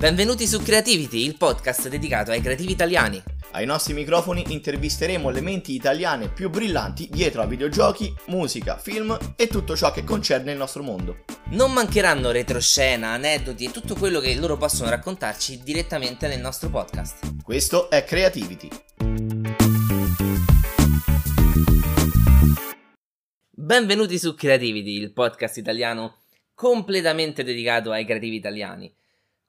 Benvenuti su Creativity, il podcast dedicato ai creativi italiani. Ai nostri microfoni intervisteremo le menti italiane più brillanti dietro a videogiochi, musica, film e tutto ciò che concerne il nostro mondo. Non mancheranno retroscena, aneddoti e tutto quello che loro possono raccontarci direttamente nel nostro podcast. Questo è Creativity. Benvenuti su Creativity, il podcast italiano completamente dedicato ai creativi italiani.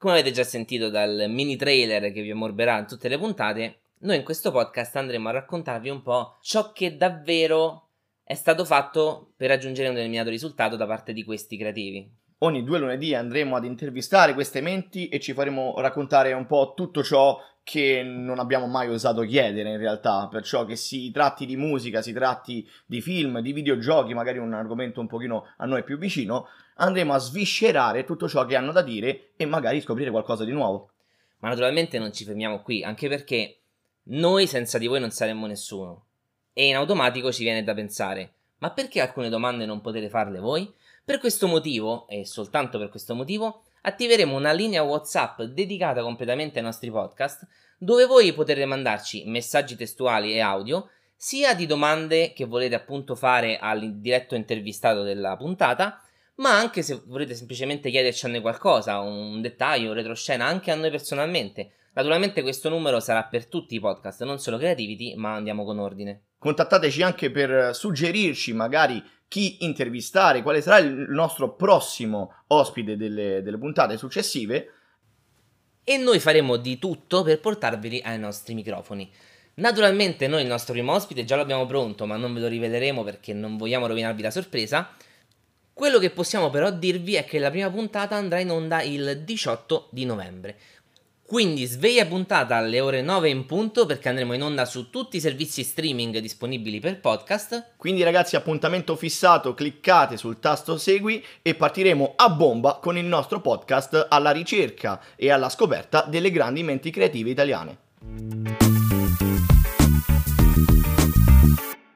Come avete già sentito dal mini trailer che vi ammorberà in tutte le puntate, noi in questo podcast andremo a raccontarvi un po' ciò che davvero è stato fatto per raggiungere un determinato risultato da parte di questi creativi. Ogni due lunedì andremo ad intervistare queste menti e ci faremo raccontare un po' tutto ciò che non abbiamo mai osato chiedere in realtà, perciò che si tratti di musica, si tratti di film, di videogiochi, magari un argomento un pochino a noi più vicino, andremo a sviscerare tutto ciò che hanno da dire e magari scoprire qualcosa di nuovo. Ma naturalmente non ci fermiamo qui, anche perché noi senza di voi non saremmo nessuno. E in automatico ci viene da pensare, ma perché alcune domande non potete farle voi? Per questo motivo, e soltanto per questo motivo, attiveremo una linea WhatsApp dedicata completamente ai nostri podcast, dove voi potrete mandarci messaggi testuali e audio, sia di domande che volete appunto fare al diretto intervistato della puntata, ma anche se volete semplicemente chiederci a noi qualcosa, un dettaglio, un retroscena, anche a noi personalmente. Naturalmente questo numero sarà per tutti i podcast, non solo Creativity, ma andiamo con ordine. Contattateci anche per suggerirci magari chi intervistare, quale sarà il nostro prossimo ospite delle, delle puntate successive. E noi faremo di tutto per portarveli ai nostri microfoni. Naturalmente noi il nostro primo ospite già l'abbiamo pronto, ma non ve lo riveleremo perché non vogliamo rovinarvi la sorpresa. Quello che possiamo però dirvi è che la prima puntata andrà in onda il 18 di novembre. Quindi sveglia puntata alle ore 9 in punto perché andremo in onda su tutti i servizi streaming disponibili per podcast. Quindi ragazzi appuntamento fissato, cliccate sul tasto segui e partiremo a bomba con il nostro podcast alla ricerca e alla scoperta delle grandi menti creative italiane.